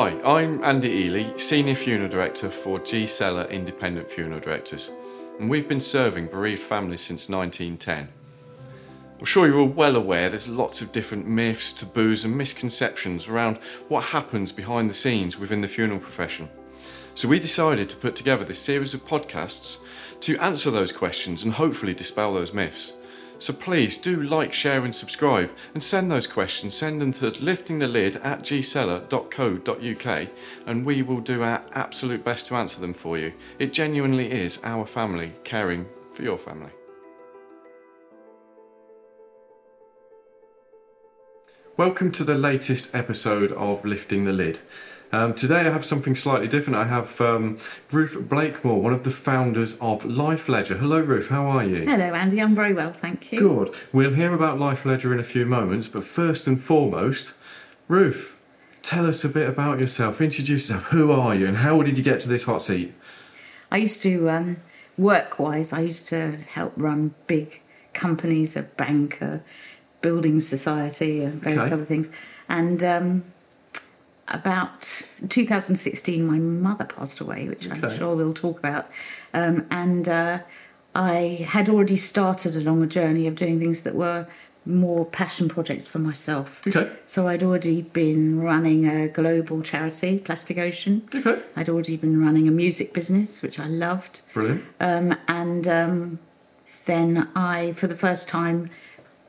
Hi, I'm Andy Ely, Senior Funeral Director for G Seller Independent Funeral Directors, and we've been serving bereaved families since 1910. I'm sure you're all well aware there's lots of different myths, taboos, and misconceptions around what happens behind the scenes within the funeral profession. So we decided to put together this series of podcasts to answer those questions and hopefully dispel those myths. So please do like, share, and subscribe, and send those questions. Send them to liftingthelid at gseller.co.uk, and we will do our absolute best to answer them for you. It genuinely is our family caring for your family. Welcome to the latest episode of Lifting the Lid. Um, today I have something slightly different. I have um, Ruth Blakemore, one of the founders of Life Ledger. Hello, Ruth. How are you? Hello, Andy. I'm very well, thank you. Good. We'll hear about Life Ledger in a few moments, but first and foremost, Ruth, tell us a bit about yourself. Introduce yourself. Who are you, and how did you get to this hot seat? I used to, um, work-wise, I used to help run big companies, a bank, a building society, and various Okay. other things. And um, about 2016, my mother passed away, which I'm sure we'll talk about. Um, and uh, I had already started along a journey of doing things that were more passion projects for myself. Okay. So I'd already been running a global charity, Plastic Ocean. Okay. I'd already been running a music business, which I loved. Brilliant. Um, and um, then I, for the first time,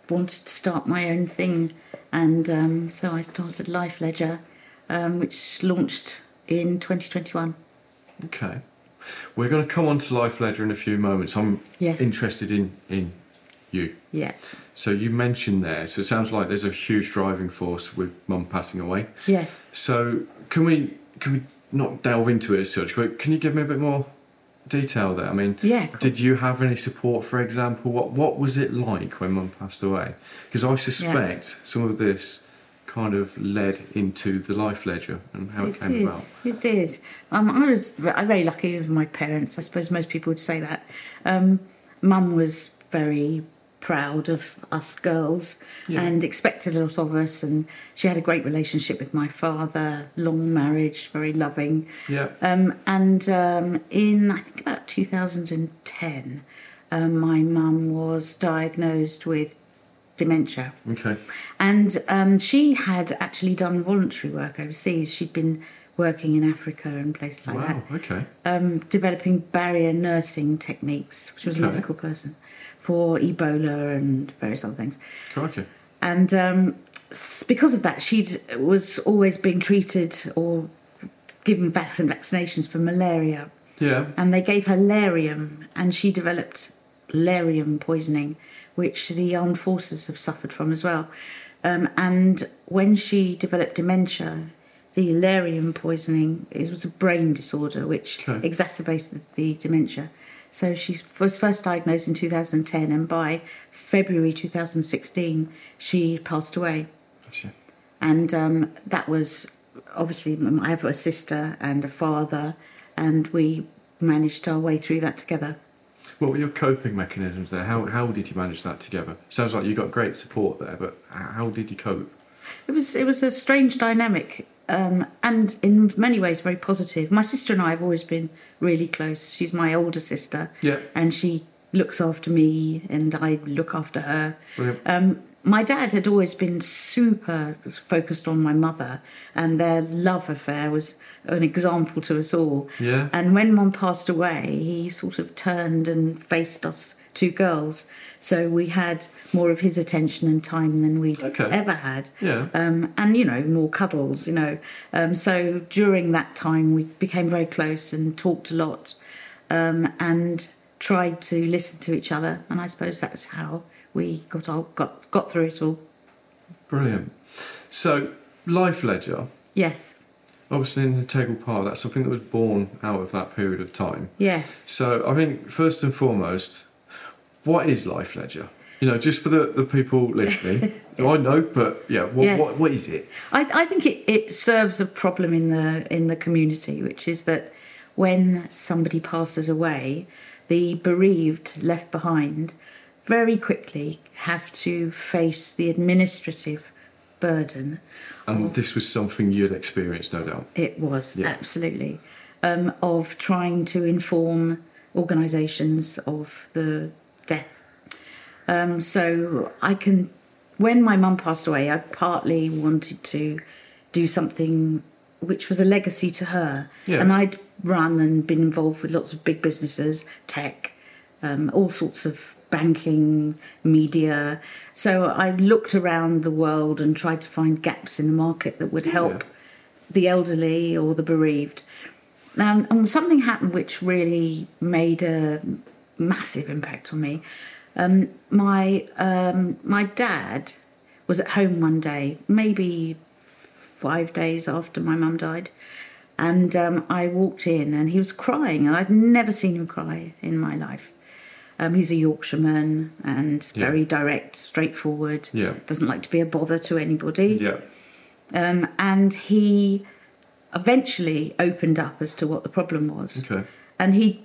wanted to start my own thing. And um, so I started Life Ledger, um, which launched in 2021. Okay. We're going to come on to Life Ledger in a few moments. I'm Yes. interested in, in you. Yeah. So you mentioned there, so it sounds like there's a huge driving force with mum passing away. Yes. So can we can we not delve into it as such, but can you give me a bit more detail there? I mean, Yeah, did you have any support, for example? What what was it like when mum passed away? Because I suspect some of this kind of led into the life ledger and how it, It came did. about. It did. Um, I was very lucky with my parents. I suppose most people would say that. Um, Mum was very proud of us girls Yeah. and expected a lot of us. And she had a great relationship with my father, long marriage, very loving. Yeah. Um, and um, in I think about 2010, um, my mum was diagnosed with dementia. Okay. And um, she had actually done voluntary work overseas. She'd been working in Africa and places like that. Wow. Okay. um, developing barrier nursing techniques. She was a Okay. medical person for Ebola and various other things. Crikey. And um, because of that, she was always being treated or given vac- vaccinations for malaria Yeah. and they gave her Lariam, and she developed Lariam poisoning, which the armed forces have suffered from as well. Um, and when she developed dementia, the Lariam poisoning it was a brain disorder which Okay. exacerbated the dementia. So she was first diagnosed in 2010, and by February 2016, she passed away and um, that was obviously I have a sister and a father, and we managed our way through that together. What were your coping mechanisms there? How how did you manage that together? Sounds like you got great support there, but how did you cope? It was it was a strange dynamic, um, and in many ways very positive. My sister and I have always been really close. She's my older sister, Yeah. and she looks after me, and I look after her. Um, my dad had always been super focused on my mother, and their love affair was an example to us all. Yeah. And when mum passed away, he sort of turned and faced us two girls. So we had more of his attention and time than we'd Okay. ever had. Yeah. Um, and, you know, more cuddles, you know. Um, so during that time, we became very close and talked a lot um, and tried to listen to each other. And I suppose that's how we got, got, got through it all. Brilliant. So, Life Ledger, Yes. obviously an integral part. That's something that was born out of that period of time. Yes. So, I think first and foremost, what is Life Ledger? You know, just for the, the people listening, I know, but yeah, what, Yes. what, what is it? I, I think it, it serves a problem in the in the community, which is that when somebody passes away, the bereaved left behind very quickly have to face the administrative burden. And this was something you'd experienced, no doubt. It was Yeah. absolutely um, of trying to inform organisations of the death. Um, so I can, when my mum passed away, I partly wanted to do something which was a legacy to her. Yeah. And I'd run and been involved with lots of big businesses, tech, um, all sorts of banking, media. So I looked around the world and tried to find gaps in the market that would help the elderly or the bereaved. Um, and something happened which really made a massive impact on me. Um, my um, my dad was at home one day, maybe five days after my mum died, and um, I walked in and he was crying, and I'd never seen him cry in my life. Um, he's a Yorkshireman and Yeah. very direct, straightforward. Yeah. Doesn't like to be a bother to anybody Yeah. um, and he eventually opened up as to what the problem was. Okay. And he'd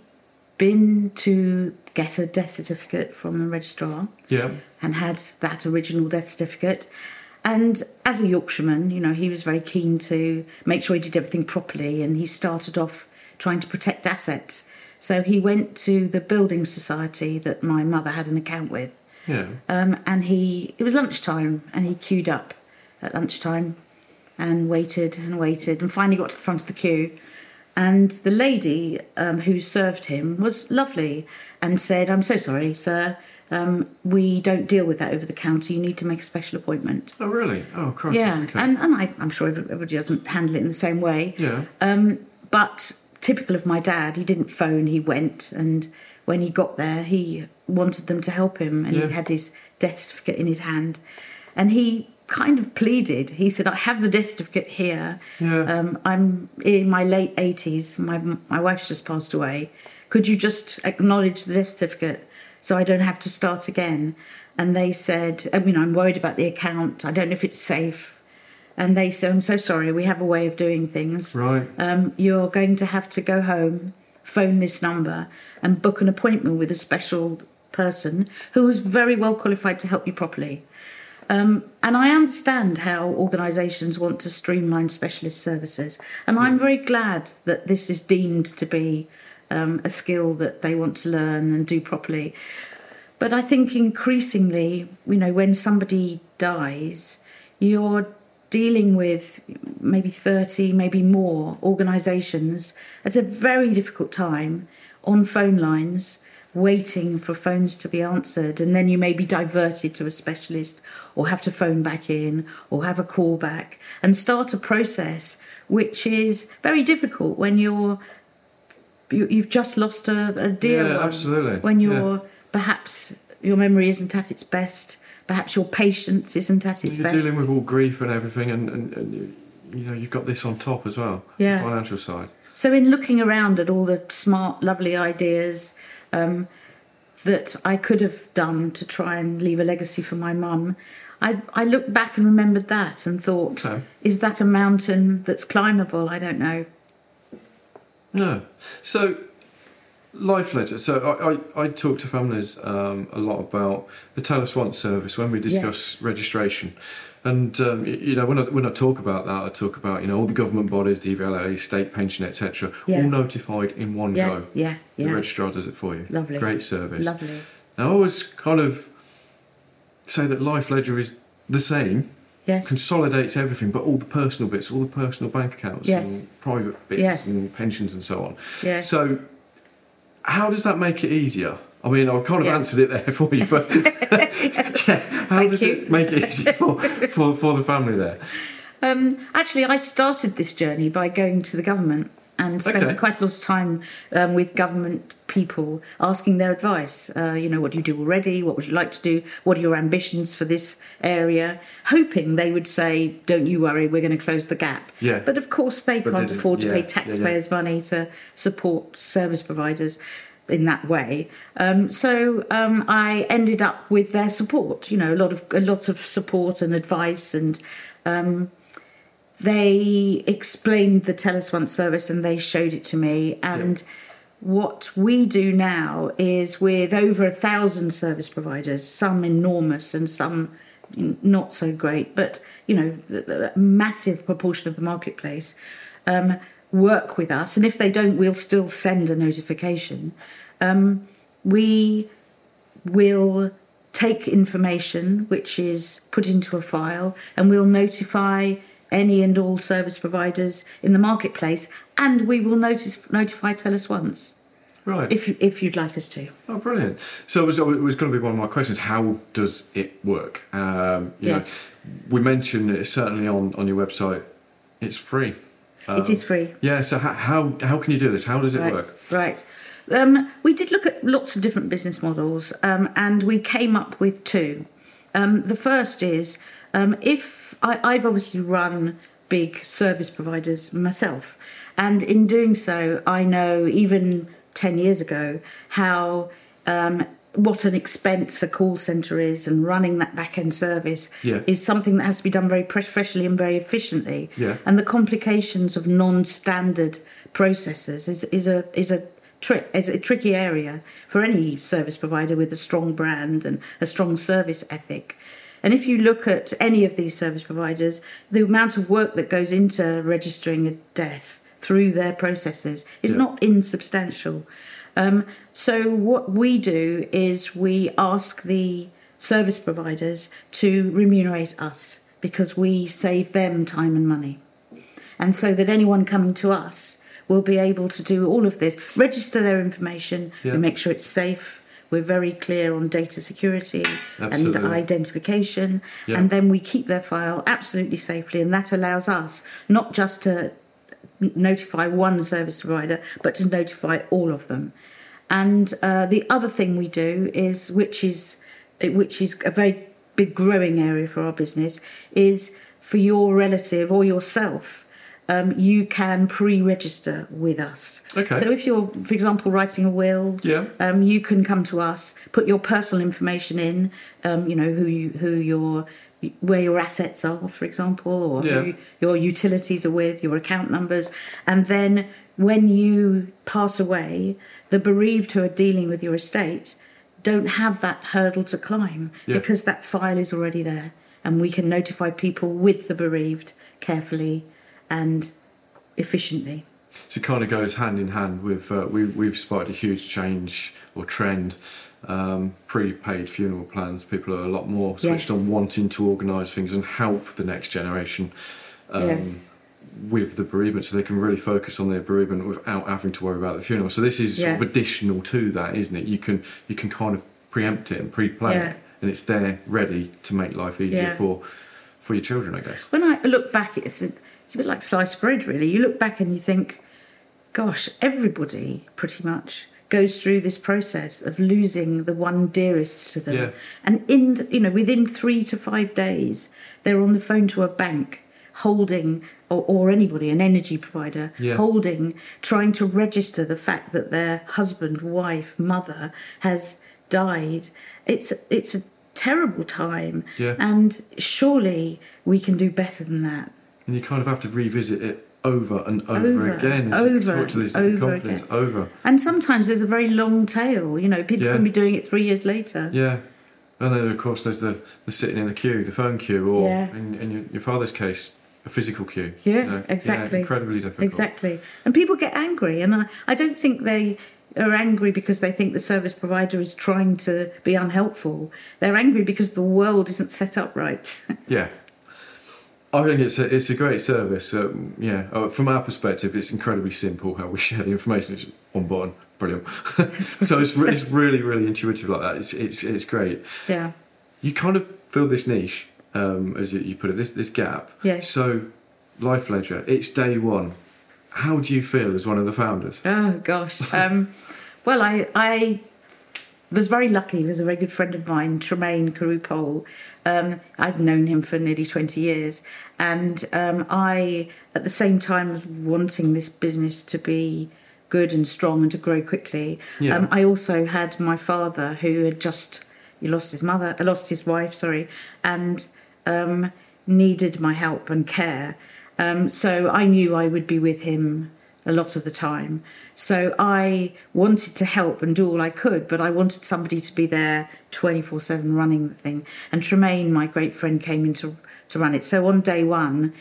been to get a death certificate from the registrar Yeah. and had that original death certificate. And as a Yorkshireman, you know, he was very keen to make sure he did everything properly and he started off trying to protect assets. So he went to the building society that my mother had an account with Yeah. um, and he it was lunchtime and he queued up at lunchtime and waited and waited and finally got to the front of the queue and the lady um, who served him was lovely and said i'm so sorry sir um, we don't deal with that over the counter you need to make a special appointment Oh, really? Oh, crikey. yeah Okay. and, and I, i'm sure everybody doesn't handle it in the same way yeah. um, but typical of my dad, he didn't phone, he went. And when he got there, he wanted them to help him. And Yeah. he had his death certificate in his hand. And he kind of pleaded. He said, I have the death certificate here. Yeah. Um, I'm in my late 80s. My, my wife's just passed away. Could you just acknowledge the death certificate so I don't have to start again? And they said, I mean, I'm worried about the account. I don't know if it's safe. And they said, I'm so sorry, we have a way of doing things. Right. Um, you're going to have to go home, phone this number, and book an appointment with a special person who is very well qualified to help you properly. Um, and I understand how organisations want to streamline specialist services. And I'm very glad that this is deemed to be um, a skill that they want to learn and do properly. But I think increasingly, you know, when somebody dies, you're dealing with maybe 30, maybe more organisations at a very difficult time on phone lines, waiting for phones to be answered. And then you may be diverted to a specialist or have to phone back in or have a call back and start a process which is very difficult when you're you, you've just lost a, a dear Yeah, one. absolutely. When you're perhaps your memory isn't at its best, perhaps your patience isn't at its You're best. dealing with all grief and everything, and, and, and you- you know you've got this on top as well. Yeah. The financial side. So, in looking around at all the smart, lovely ideas um, that I could have done to try and leave a legacy for my mum, I, I looked back and remembered that and thought, is that a mountain that's climbable? I don't know. No. So, life ledger. So, I, I, I talk to families um, a lot about the Tell Us Once service when we discuss registration. And, um, you know, when I, when I talk about that, I talk about, you know, all the government bodies, DVLA, state pension, etc., Yeah. all notified in one Yeah, go. yeah, The yeah. registrar does it for you. Lovely. Great service. Lovely. Now, I always kind of say that Life Ledger is the same, Yes. consolidates everything, but all the personal bits, all the personal bank accounts, Yes. and private bits, Yes. and pensions, and so on. Yes. So, how does that make it easier? I mean, I kind of Yeah. answered it there for you, but yeah, how Thank does you. it make it easy for, for, for the family there? Um, actually, I started this journey by going to the government and spent Okay. quite a lot of time um, with government people asking their advice. Uh, you know, what do you do already? What would you like to do? What are your ambitions for this area? Hoping they would say, "Don't you worry, we're going to close the gap." Yeah. But of course, they But can't they afford to yeah, pay yeah, yeah. taxpayers' money to support service providers in that way. Um, so um, I ended up with their support. You know, a lot of a lot of support and advice, and um, they explained the Tell Us Once service and they showed it to me. And what we do now is with over a thousand service providers, some enormous and some not so great, but you know, the massive proportion of the marketplace um, work with us, and if they don't, we'll still send a notification. Um, we will take information which is put into a file, and we'll notify any and all service providers in the marketplace, and we will notice, notify Tell Us Once Right. if if you'd like us to. Oh, brilliant! So it was, it was going to be one of my questions. How does it work? Um, you Yes. know, we mentioned it certainly on on your website. It's free. it is free. Yeah. So how how, how can you do this? How does it right, work? Right. Um, we did look at lots of different business models, um, and we came up with two. Um, the first is um, if I, I've obviously run big service providers myself, and in doing so, I know even ten years ago how. Um, what an expense a call centre is, and running that back end service Yeah. is something that has to be done very professionally and very efficiently. Yeah. And the complications of non-standard processes is, is a is a tri- is a tricky area for any service provider with a strong brand and a strong service ethic. And if you look at any of these service providers, the amount of work that goes into registering a death through their processes is Yeah. not insubstantial. Um, so what we do is we ask the service providers to remunerate us because we save them time and money and so that anyone coming to us will be able to do all of this register their information Yeah. we make sure it's safe we're very clear on data security Absolutely. and identification Yeah. and then we keep their file absolutely safely and that allows us not just to notify one service provider but to notify all of them and uh, the other thing we do is which is which is a very big growing area for our business is for your relative or yourself um, you can pre-register with us Okay. so if you're for example writing a will Yeah. um, you can come to us put your personal information in um, you know who you who your where your assets are for example or Yeah. who your utilities are with your account numbers and then when you pass away the bereaved who are dealing with your estate don't have that hurdle to climb Yeah. because that file is already there and we can notify people with the bereaved carefully and efficiently So it kind of goes hand in hand with uh, we we've spotted a huge change or trend. Um, prepaid funeral plans. People are a lot more switched Yes. on wanting to organise things and help the next generation. Um, yes with the bereavement so they can really focus on their bereavement without having to worry about the funeral so this is sort of additional to that isn't it you can you can kind of preempt it and pre-plan Yeah. it and it's there ready to make life easier Yeah. for for your children i guess when I look back, it's a, it's a bit like sliced bread, really. You look back and you think, gosh, everybody pretty much goes through this process of losing the one dearest to them. Yeah. And in you know within three to five days, they're on the phone to a bank holding or, or anybody an energy provider Yeah. holding trying to register the fact that their husband wife mother has died it's it's a terrible time Yeah. and surely we can do better than that and you kind of have to revisit it over and over, Over, again over, talk to these different over companies again. over and sometimes there's a very long tail you know people Yeah. can be doing it three years later yeah and then of course there's the, the sitting in the queue the phone queue or Yeah. in, in your, your father's case a physical queue Yeah, you know? exactly. incredibly difficult Exactly. And people get angry, and I, I don't think they are angry because they think the service provider is trying to be unhelpful. They're angry because the world isn't set up right. Yeah. I think it's a, it's a great service. Um, yeah, uh, from our perspective, it's incredibly simple how we share the information. It's on button, brilliant. so it's, re- it's really, really intuitive like that. It's, it's, it's great. yeah. You kind of fill this niche, um, as you, put it, this, this gap. Yes. So, Life Ledger, it's day one. How do you feel as one of the founders? Oh gosh. Um, well, I I was very lucky. He was a very good friend of mine, Tremayne Carew Pole. Um, I'd known him for nearly twenty years, and um, I, at the same time, was wanting this business to be good and strong and to grow quickly. Yeah. Um, I also had my father who had just he lost his mother, uh, lost his wife, sorry, and um, needed my help and care. Um, so I knew I would be with him a lot of the time. So I wanted to help and do all I could, but I wanted somebody to be there 24 7 running the thing. And Tremayne, my great friend, came in to, to run it. So on day one,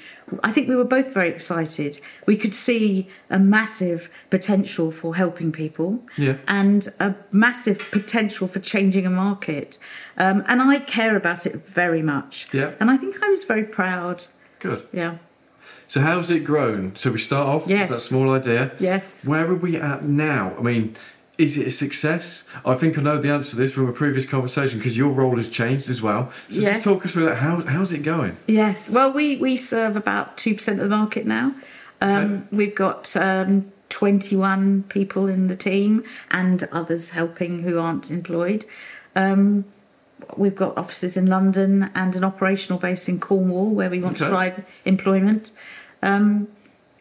I think we were both very excited. We could see a massive potential for helping people Yeah. and a massive potential for changing a market. Um, and I care about it very much. Yeah. And I think I was very proud. Good. Yeah. So how's it grown? So we start off Yes. with that small idea. Yes. Where are we at now? I mean, is it a success? I think I know the answer to this from a previous conversation because your role has changed as well. So Yes. just talk us through that. How, how's it going? Yes. Well, we, we serve about 2% of the market now. Um, We've got um, 21 people in the team and others helping who aren't employed. Um, we've got offices in London and an operational base in Cornwall where we want to drive employment. Um,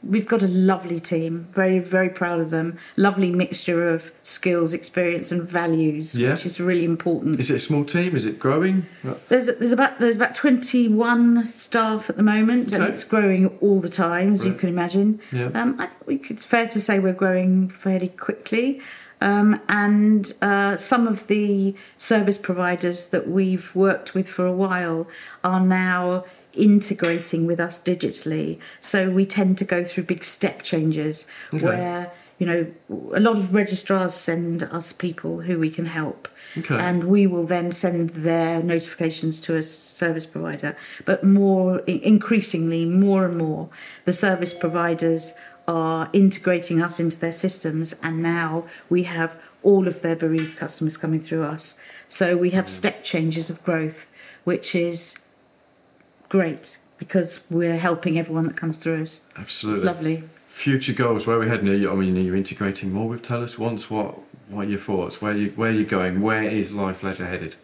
we've got a lovely team, very, very proud of them. Lovely mixture of skills, experience, and values, Yeah. which is really important. Is it a small team? Is it growing? There's there's about there's about 21 staff at the moment, and it's growing all the time, as you can imagine. Yeah. Um, I think we could, it's fair to say we're growing fairly quickly. Um, and uh, some of the service providers that we've worked with for a while are now integrating with us digitally. So we tend to go through big step changes Okay. where you know a lot of registrars send us people who we can help Okay. and we will then send their notifications to a service provider but more increasingly more and more the service providers are integrating us into their systems and now we have all of their bereaved customers coming through us so we have mm-hmm. step changes of growth which is great because we're helping everyone that comes through us Absolutely. it's lovely Future goals. Where are we heading? Are you, I mean, you're you integrating more with Tell Us Once? What What are your thoughts? Where you Where are you going? Where is Life Ledger headed?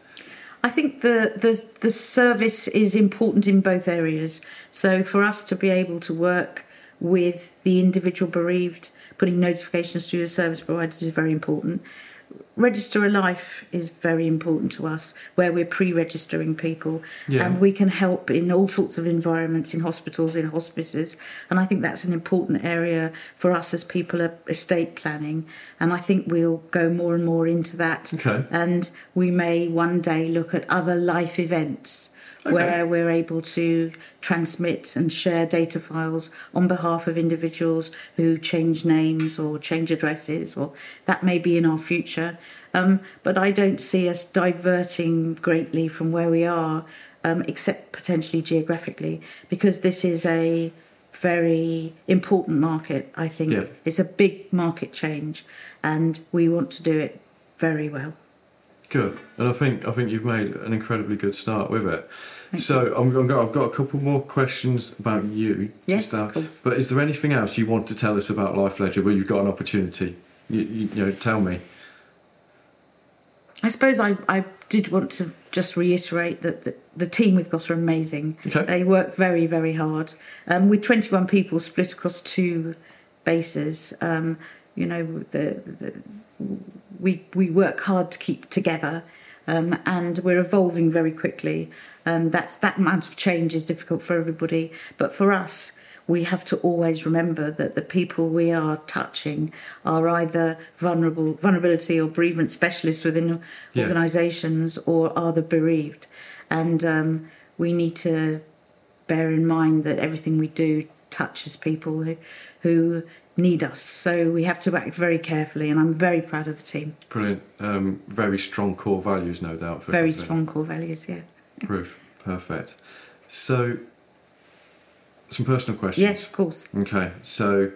I think the, the the service is important in both areas. So for us to be able to work with the individual bereaved, putting notifications through the service providers is very important. Register a life is very important to us, where we're pre-registering people, Yeah. and we can help in all sorts of environments, in hospitals, in hospices, and I think that's an important area for us as people are estate planning, and I think we'll go more and more into that Okay. and we may one day look at other life events Okay. where we're able to transmit and share data files on behalf of individuals who change names or change addresses, or that may be in our future. Um, but I don't see us diverting greatly from where we are, um, except potentially geographically, because this is a very important market, I think. Yeah. It's a big market change, and we want to do it very well. Good, and I think I think you've made an incredibly good start with it. so I'm, I'm go- I've got a couple more questions about you. Yes, to start. But is there anything else you want to tell us about Life Ledger where you've got an opportunity? You, you, you know, tell me. I suppose I, I did want to just reiterate that the, the team we've got are amazing. Okay. They work very, very hard. Um, with 21 people split across two bases, um, you know, the, the, we, we work hard to keep together um, and we're evolving very quickly. And that's, that amount of change is difficult for everybody. But for us, we have to always remember that the people we are touching are either vulnerable, vulnerability or bereavement specialists within Yeah. organisations or are the bereaved. And um, we need to bear in mind that everything we do touches people who, who need us. So we have to act very carefully, and I'm very proud of the team. Brilliant. Um, very strong core values, no doubt. For Very strong core values, yeah. Proof. Perfect. So, some personal questions. Yes, of course. Okay. So,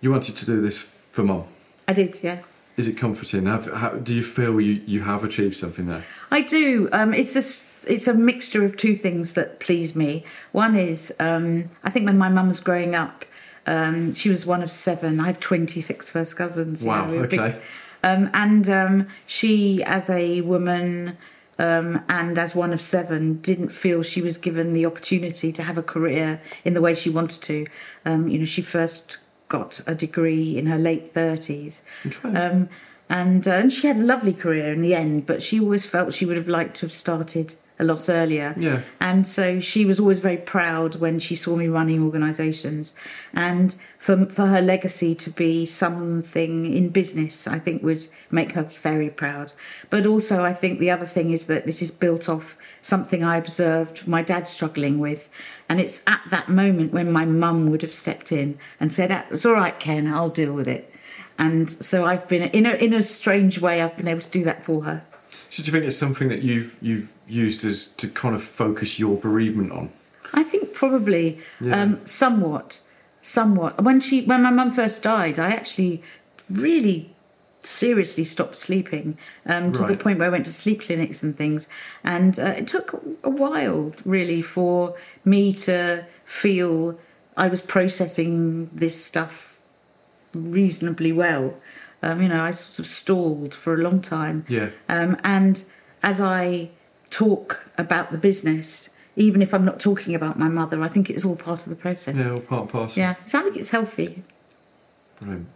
you wanted to do this for mum. I did, yeah. Is it comforting? Have, how, do you feel you, you have achieved something there? I do. Um, it's a it's a mixture of two things that please me. One is um, I think when my mum was growing up, um, she was one of seven. I have 26 first cousins. Wow, know, we okay. um, and um, she, as a woman um, and as one of seven, didn't feel she was given the opportunity to have a career in the way she wanted to. Um, you know, she first got a degree in her late 30s. Okay. Um, and, uh, and she had a lovely career in the end, but she always felt she would have liked to have started a lot earlier. Yeah. And so she was always very proud when she saw me running organisations. And for, for her legacy to be something in business, I think would make her very proud. But also, I think the other thing is that this is built off something I observed my dad struggling with. And it's at that moment when my mum would have stepped in and said, ah, It's all right, Ken, I'll deal with it. And so I've been, in a, in a strange way, I've been able to do that for her. So do you think it's something that you've you've used as to kind of focus your bereavement on? I think probably Yeah. um, somewhat, somewhat. When she, when my mum first died, I actually really seriously stopped sleeping um, to the point where I went to sleep clinics and things, and uh, it took a while really for me to feel I was processing this stuff reasonably well. Um, you know, I sort of stalled for a long time. Yeah. Um, and as I talk about the business, even if I'm not talking about my mother, I think it's all part of the process. Yeah, all part and parcel. Yeah, so I think it's healthy. Brilliant.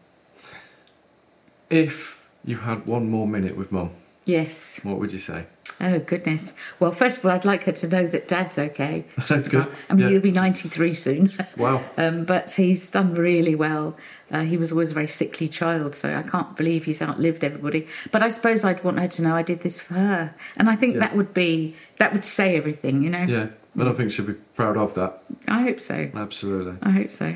If you had one more minute with mum, Yes. what would you say? Oh goodness. Well, first of all, I'd like her to know that Dad's okay. That's good. I mean, Yeah. he'll be 93 soon. Wow. Um, but he's done really well. Uh, he was always a very sickly child, so I can't believe he's outlived everybody. But I suppose I'd want her to know I did this for her, and I think Yeah. that would be that would say everything, you know. Yeah, and I think she'd be proud of that. I hope so. Absolutely. I hope so.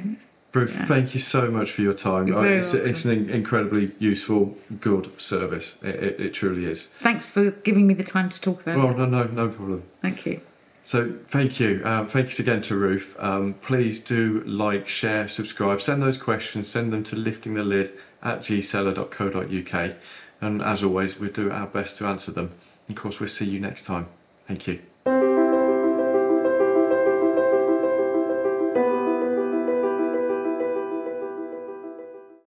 Ruth, thank you so much for your time. It's, it's an incredibly useful, good service. It, it, it truly is. Thanks for giving me the time to talk about Well, it. no, no, no problem. Thank you. So thank you. Um, thanks again to Ruth. Um, please do like, share, subscribe. Send those questions. Send them to liftingthelid at gseller.co.uk. And as always, we'll do our best to answer them. Of course, we'll see you next time. Thank you.